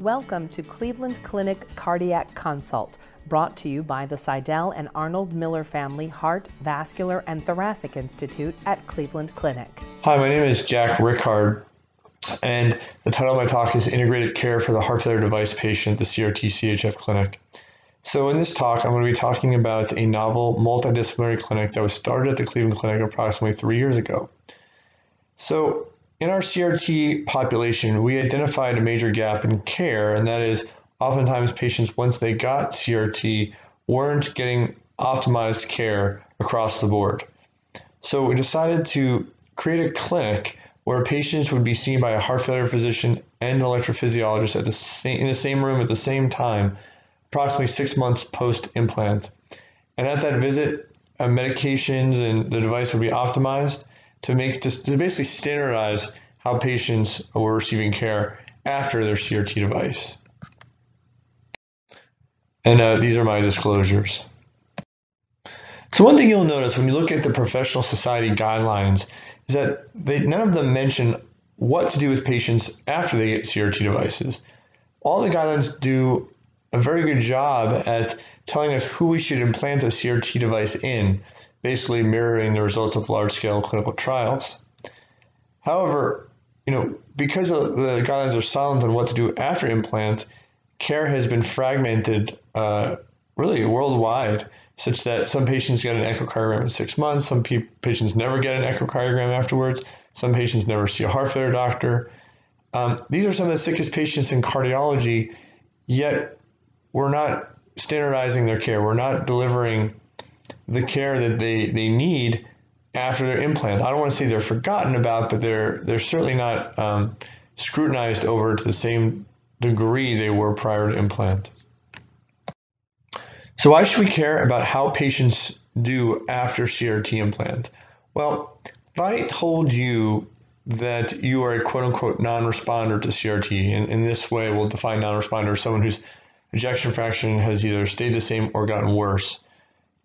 Welcome to Cleveland Clinic Cardiac Consult, brought to you by the Sydell and Arnold Miller Family Heart, Vascular, and Thoracic Institute at Cleveland Clinic. Hi, my name is Jack Rickard, and the title of my talk is Integrated Care for the Heart Failure Device Patient, the CRT CHF Clinic. So, in this talk, I'm going to be talking about a novel multidisciplinary clinic that was started at the Cleveland Clinic approximately three years ago. So, in our CRT population, we identified a major gap in care, and that is oftentimes patients, once they got CRT, weren't getting optimized care across the board. So we decided to create a clinic where patients would be seen by a heart failure physician and an electrophysiologist at the same, in the same room at the same time, approximately six months post implant. And at that visit, uh, medications and the device would be optimized to make to, to basically standardize how patients were receiving care after their CRT device. And uh, these are my disclosures. So one thing you'll notice when you look at the professional society guidelines is that they, none of them mention what to do with patients after they get CRT devices. All the guidelines do a very good job at telling us who we should implant a CRT device in, basically mirroring the results of large-scale clinical trials. However, you know, because the guidelines are silent on what to do after implant, care has been fragmented uh, really worldwide, such that some patients get an echocardiogram in six months, some pe- patients never get an echocardiogram afterwards, some patients never see a heart failure doctor. Um, these are some of the sickest patients in cardiology, yet we're not standardizing their care. We're not delivering the care that they, they need after their implant. I don't want to say they're forgotten about, but they're they're certainly not um, scrutinized over to the same degree they were prior to implant. So why should we care about how patients do after CRT implant? Well, if I told you that you are a quote unquote non-responder to CRT, and in this way we'll define non-responder as someone whose ejection fraction has either stayed the same or gotten worse,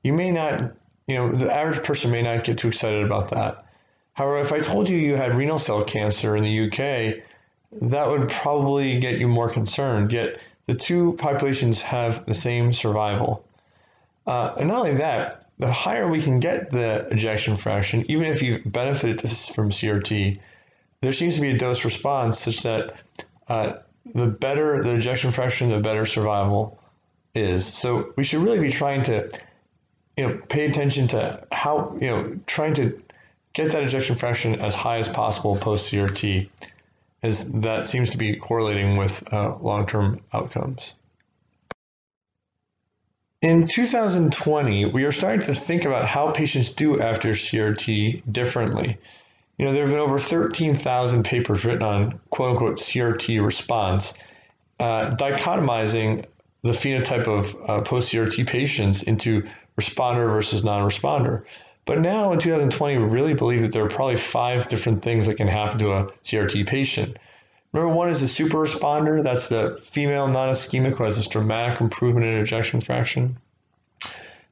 you may not, you know, the average person may not get too excited about that. However, if I told you you had renal cell cancer in the UK, that would probably get you more concerned. Yet the two populations have the same survival. Uh, and not only that, the higher we can get the ejection fraction, even if you benefited from CRT, there seems to be a dose response such that uh, the better the ejection fraction, the better survival is. So we should really be trying to, you know, pay attention to how, you know, trying to get that ejection fraction as high as possible post CRT, as that seems to be correlating with uh, long-term outcomes. In 2020, we are starting to think about how patients do after CRT differently. You know, there have been over 13,000 papers written on quote unquote CRT response, uh, dichotomizing the phenotype of uh, post CRT patients into responder versus non responder. But now in 2020, we really believe that there are probably five different things that can happen to a CRT patient. Number one is a super responder. That's the female non-ischemic who has this dramatic improvement in ejection fraction.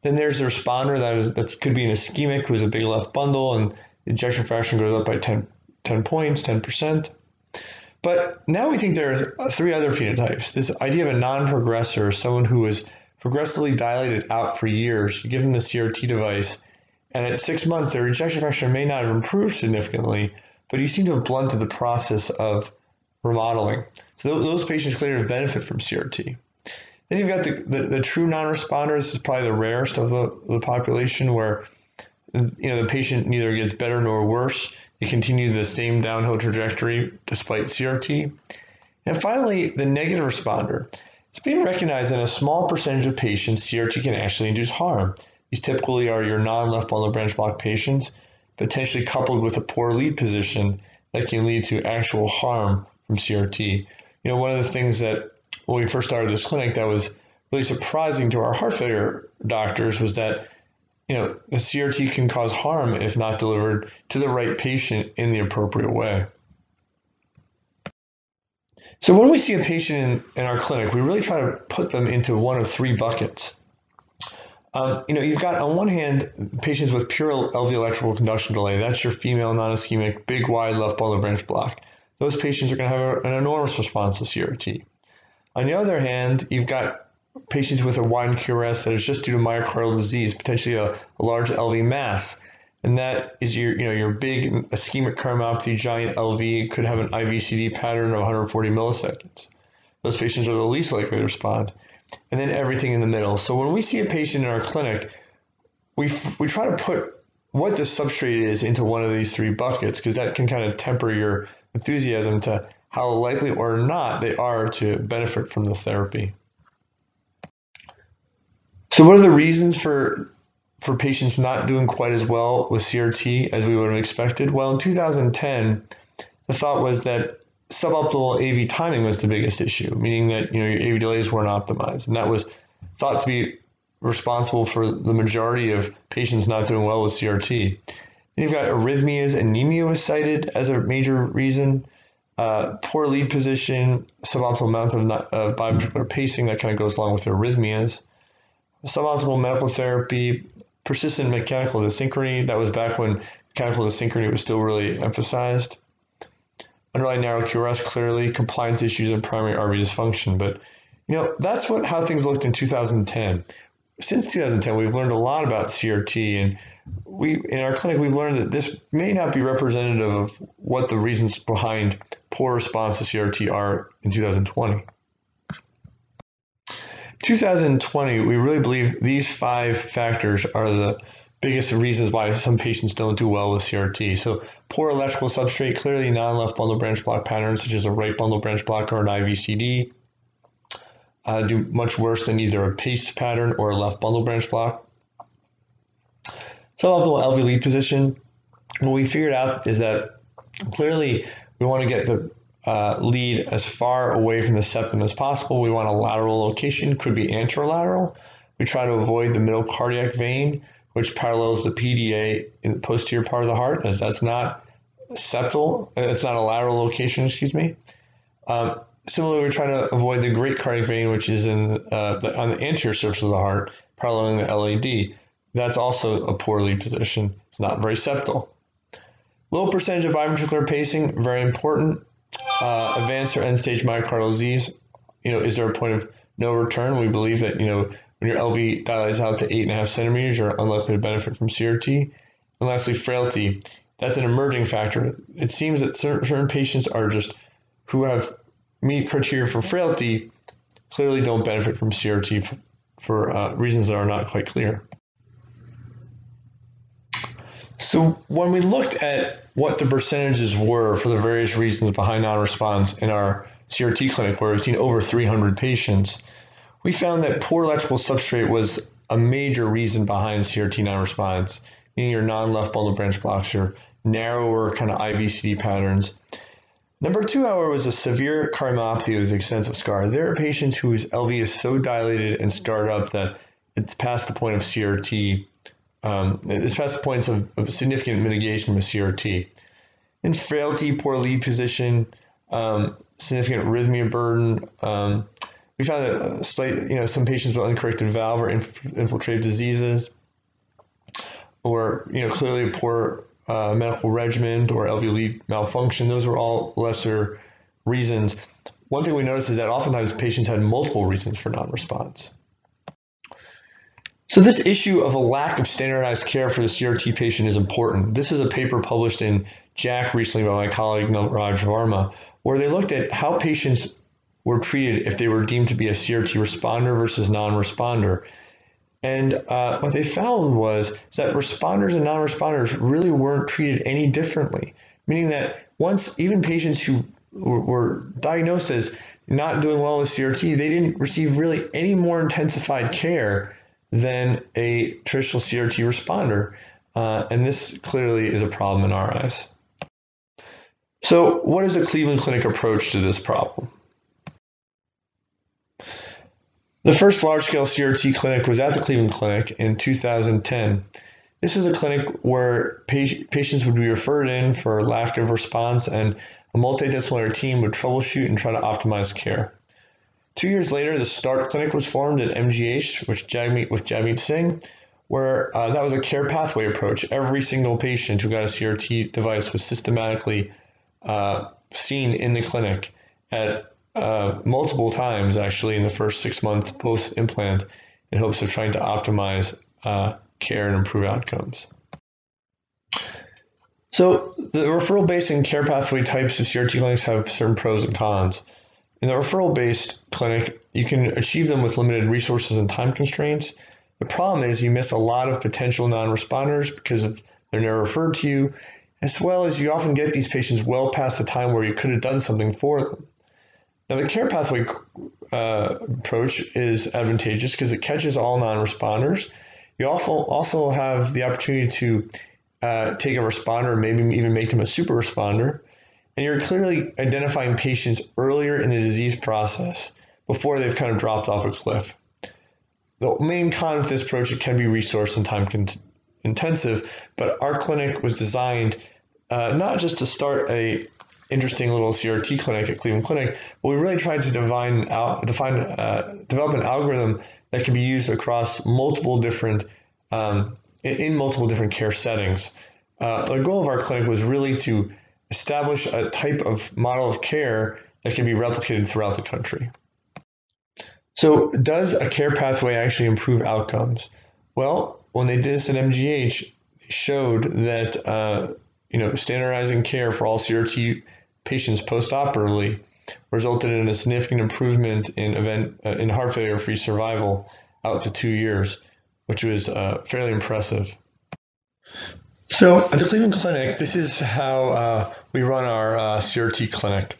Then there's a responder that is that could be an ischemic who has a big left bundle and ejection fraction goes up by 10, 10 points, 10%. But now we think there are three other phenotypes. This idea of a non-progressor, someone who is progressively dilated out for years, you give them the CRT device, and at six months their ejection fraction may not have improved significantly, but you seem to have blunted the process of remodeling. So those patients clearly have benefit from CRT. Then you've got the, the, the true non-responders. This is probably the rarest of the, the population where you know the patient neither gets better nor worse. They continue the same downhill trajectory despite CRT. And finally, the negative responder. It's being recognized in a small percentage of patients, CRT can actually induce harm. These typically are your non-left bundle branch block patients, potentially coupled with a poor lead position that can lead to actual harm from CRT. You know, one of the things that when we first started this clinic that was really surprising to our heart failure doctors was that you know the CRT can cause harm if not delivered to the right patient in the appropriate way. So when we see a patient in, in our clinic, we really try to put them into one of three buckets. Um, you know, you've got on one hand patients with pure LV electrical conduction delay. That's your female non-ischemic, big wide left bundle branch block those patients are going to have an enormous response to CRT. On the other hand, you've got patients with a wide QRS that is just due to myocardial disease, potentially a, a large LV mass. And that is your, you know, your big ischemic cardiomyopathy, giant LV could have an IVCD pattern of 140 milliseconds. Those patients are the least likely to respond. And then everything in the middle. So when we see a patient in our clinic, we, we try to put what the substrate is into one of these three buckets because that can kind of temper your enthusiasm to how likely or not they are to benefit from the therapy. So what are the reasons for for patients not doing quite as well with CRT as we would have expected? Well, in 2010, the thought was that suboptimal AV timing was the biggest issue, meaning that you know your AV delays weren't optimized, and that was thought to be responsible for the majority of patients not doing well with CRT. Then you've got arrhythmias, anemia was cited as a major reason. Uh, poor lead position, suboptimal amounts of uh, biventricular pacing that kind of goes along with arrhythmias. Suboptimal medical therapy, persistent mechanical dyssynchrony. That was back when mechanical dyssynchrony was still really emphasized. Underlying narrow QRS clearly, compliance issues and primary RV dysfunction. But you know that's what how things looked in 2010 since 2010, we've learned a lot about CRT, and we in our clinic we've learned that this may not be representative of what the reasons behind poor response to CRT are in 2020. 2020, we really believe these five factors are the biggest reasons why some patients don't do well with CRT. So poor electrical substrate, clearly non-left bundle branch block patterns such as a right bundle branch block or an IVCD uh, do much worse than either a paced pattern or a left bundle branch block. Suboptimal LV lead position, what we figured out is that clearly we want to get the uh, lead as far away from the septum as possible. We want a lateral location, could be anterolateral. We try to avoid the middle cardiac vein, which parallels the PDA in the posterior part of the heart, as that's not septal, it's not a lateral location, excuse me. Um, Similarly, we're trying to avoid the great cardiac vein, which is in uh, the, on the anterior surface of the heart, paralleling the LAD. That's also a poor lead position. It's not very septal. Low percentage of biventricular pacing, very important. Uh, advanced or end-stage myocardial disease, you know, is there a point of no return? We believe that, you know, when your LV dilates out to eight and a half centimeters, you're unlikely to benefit from CRT. And lastly, frailty. That's an emerging factor. It seems that certain, certain patients are just who have meet criteria for frailty clearly don't benefit from CRT for uh, reasons that are not quite clear. So when we looked at what the percentages were for the various reasons behind non-response in our CRT clinic, where we've seen over 300 patients, we found that poor electrical substrate was a major reason behind CRT non-response, meaning your non-left bundle branch blocks, your narrower kind of IVCD patterns, Number two, however, was a severe cardiomyopathy with extensive scar. There are patients whose LV is so dilated and scarred up that it's past the point of CRT. Um, it's past points of, of, significant mitigation with CRT. In frailty, poor lead position, um, significant arrhythmia burden. Um, we found that slight, you know, some patients with uncorrected valve or inf- infiltrative diseases, or you know, clearly a poor uh, medical regimen or LV lead malfunction. Those were all lesser reasons. One thing we noticed is that oftentimes patients had multiple reasons for non-response. So this issue of a lack of standardized care for the CRT patient is important. This is a paper published in JACC recently by my colleague Raj Varma, where they looked at how patients were treated if they were deemed to be a CRT responder versus non-responder. And uh, what they found was that responders and non-responders really weren't treated any differently, meaning that once even patients who were diagnosed as not doing well with CRT, they didn't receive really any more intensified care than a traditional CRT responder. Uh, and this clearly is a problem in our eyes. So what is the Cleveland Clinic approach to this problem? The first large-scale CRT clinic was at the Cleveland Clinic in 2010. This was a clinic where patients would be referred in for lack of response and a multidisciplinary team would troubleshoot and try to optimize care. Two years later, the START clinic was formed at MGH which Jagmeet, with Jagmeet Singh, where uh, that was a care pathway approach. Every single patient who got a CRT device was systematically uh, seen in the clinic at uh, multiple times actually in the first six months post implant in hopes of trying to optimize uh, care and improve outcomes. So the referral-based and care pathway types of CRT clinics have certain pros and cons. In the referral-based clinic, you can achieve them with limited resources and time constraints. The problem is you miss a lot of potential non-responders because of they're never referred to you, as well as you often get these patients well past the time where you could have done something for them. Now, the care pathway uh, approach is advantageous because it catches all non-responders. You also also have the opportunity to uh, take a responder, and maybe even make them a super responder, and you're clearly identifying patients earlier in the disease process before they've kind of dropped off a cliff. The main con with this approach, it can be resource and time intensive, but our clinic was designed uh, not just to start a interesting little CRT clinic at Cleveland Clinic, but we really tried to define, define uh, develop an algorithm that can be used across multiple different um, in multiple different care settings. Uh, the goal of our clinic was really to establish a type of model of care that can be replicated throughout the country. So, does a care pathway actually improve outcomes? Well, when they did this at MGH, they showed that uh, you know standardizing care for all CRT patients postoperatively resulted in a significant improvement in event uh, in heart failure free survival out to two years, which was uh, fairly impressive. So at the Cleveland Clinic, this is how uh, we run our uh, CRT clinic.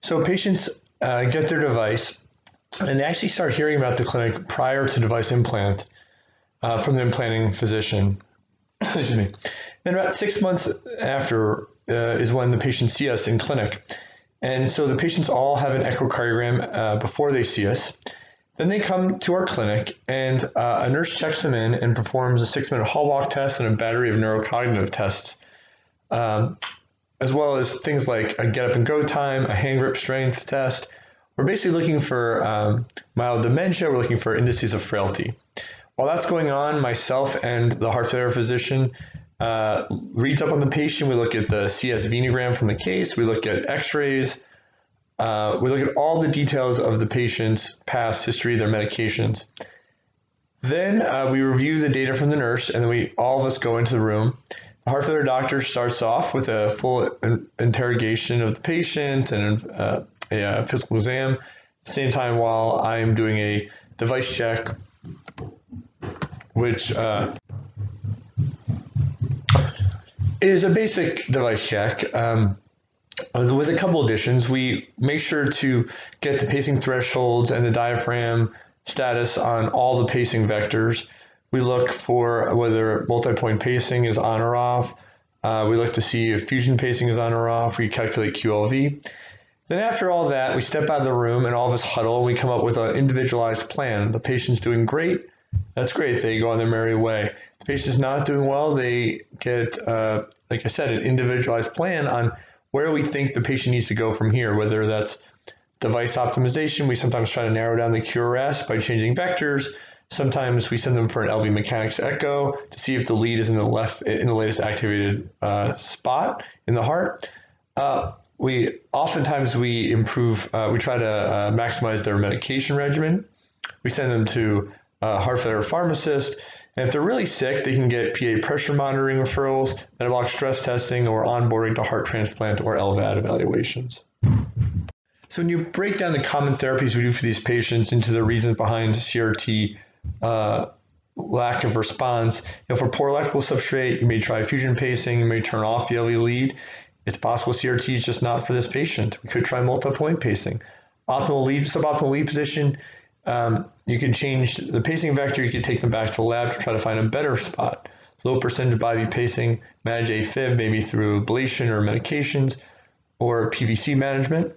So patients uh, get their device, and they actually start hearing about the clinic prior to device implant uh, from the implanting physician. Excuse me. Then about six months after uh, is when the patients see us in clinic. And so the patients all have an echocardiogram uh, before they see us. Then they come to our clinic, and uh, a nurse checks them in and performs a six minute hall walk test and a battery of neurocognitive tests, um, as well as things like a get up and go time, a hand grip strength test. We're basically looking for um, mild dementia, we're looking for indices of frailty. While that's going on, myself and the heart failure physician uh, reads up on the patient. We look at the CS venogram from the case. We look at x-rays. Uh, we look at all the details of the patient's past history, their medications. Then uh, we review the data from the nurse, and then we all of us go into the room. The heart failure doctor starts off with a full interrogation of the patient and uh, a, uh, physical exam. Same time, while I'm doing a device check, which uh, is a basic device check. Um, with a couple additions, we make sure to get the pacing thresholds and the diaphragm status on all the pacing vectors. We look for whether multi-point pacing is on or off. Uh, we look to see if fusion pacing is on or off. We calculate QLV. Then after all that, we step out of the room and all of us huddle and we come up with an individualized plan. The patient's doing great. That's great. They go on their merry way. The patient's not doing well. They get, uh, like I said, an individualized plan on where we think the patient needs to go from here, whether that's device optimization. We sometimes try to narrow down the QRS by changing vectors. Sometimes we send them for an LV mechanics echo to see if the lead is in the left in the latest activated uh, spot in the heart. Uh, we oftentimes we improve. Uh, we try to uh, maximize their medication regimen. We send them to a heart failure pharmacist. And if they're really sick, they can get PA pressure monitoring referrals, metabolic stress testing, or onboarding to heart transplant or LVAD evaluations. So when you break down the common therapies we do for these patients into the reasons behind CRT uh, lack of response, you know, for poor electrical substrate, you may try fusion pacing, you may turn off the LV lead. It's possible CRT is just not for this patient. We could try multi-point pacing. Optimal lead, suboptimal lead position, um, you could change the pacing vector. You could take them back to the lab to try to find a better spot. Low percentage BiV pacing, manage AFib maybe through ablation or medications or PVC management.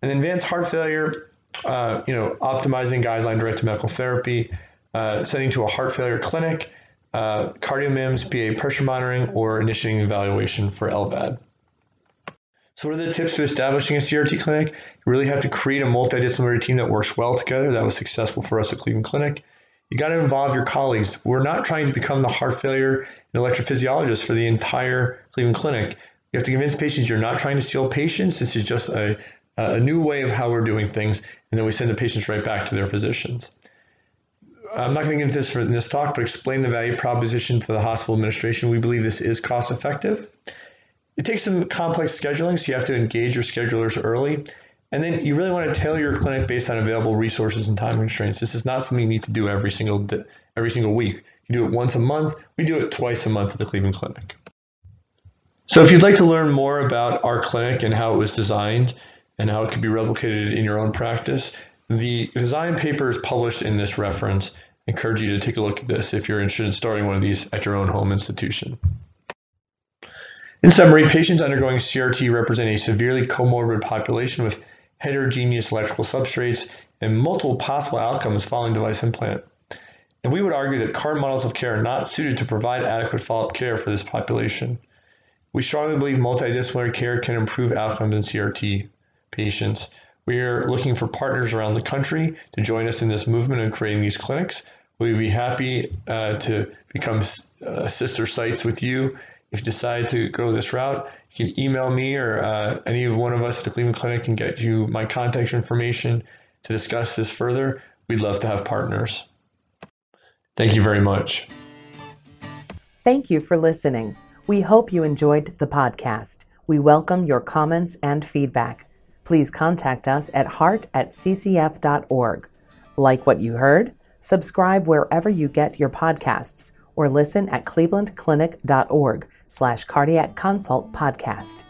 And then advanced heart failure, uh, you know, optimizing guideline directed medical therapy, uh, sending to a heart failure clinic, uh, CardioMEMS, PA pressure monitoring, or initiating evaluation for LVAD. So what are the tips to establishing a CRT clinic? You really have to create a multidisciplinary team that works well together. That was successful for us at Cleveland Clinic. You got to involve your colleagues. We're not trying to become the heart failure and electrophysiologist for the entire Cleveland Clinic. You have to convince patients you're not trying to steal patients. This is just a a new way of how we're doing things, and then we send the patients right back to their physicians. I'm not going to get into this for this talk, but explain the value proposition to the hospital administration. We believe this is cost effective. It takes some complex scheduling, so you have to engage your schedulers early. And then you really want to tailor your clinic based on available resources and time constraints. This is not something you need to do every single every single week. You do it once a month. We do it twice a month at the Cleveland Clinic. So if you'd like to learn more about our clinic and how it was designed and how it could be replicated in your own practice, the design paper is published in this reference. I encourage you to take a look at this if you're interested in starting one of these at your own home institution. In summary, patients undergoing CRT represent a severely comorbid population with heterogeneous electrical substrates and multiple possible outcomes following device implant. And we would argue that current models of care are not suited to provide adequate follow-up care for this population. We strongly believe multidisciplinary care can improve outcomes in CRT patients. We are looking for partners around the country to join us in this movement and creating these clinics. We'd be happy uh, to become uh, sister sites with you. If you decide to go this route, you can email me or uh, any one of us at the Cleveland Clinic and get you my contact information to discuss this further. We'd love to have partners. Thank you very much. Thank you for listening. We hope you enjoyed the podcast. We welcome your comments and feedback. Please contact us at heart at ccf.org. Like what you heard? Subscribe wherever you get your podcasts or listen at clevelandclinic.org slash cardiac consult podcast.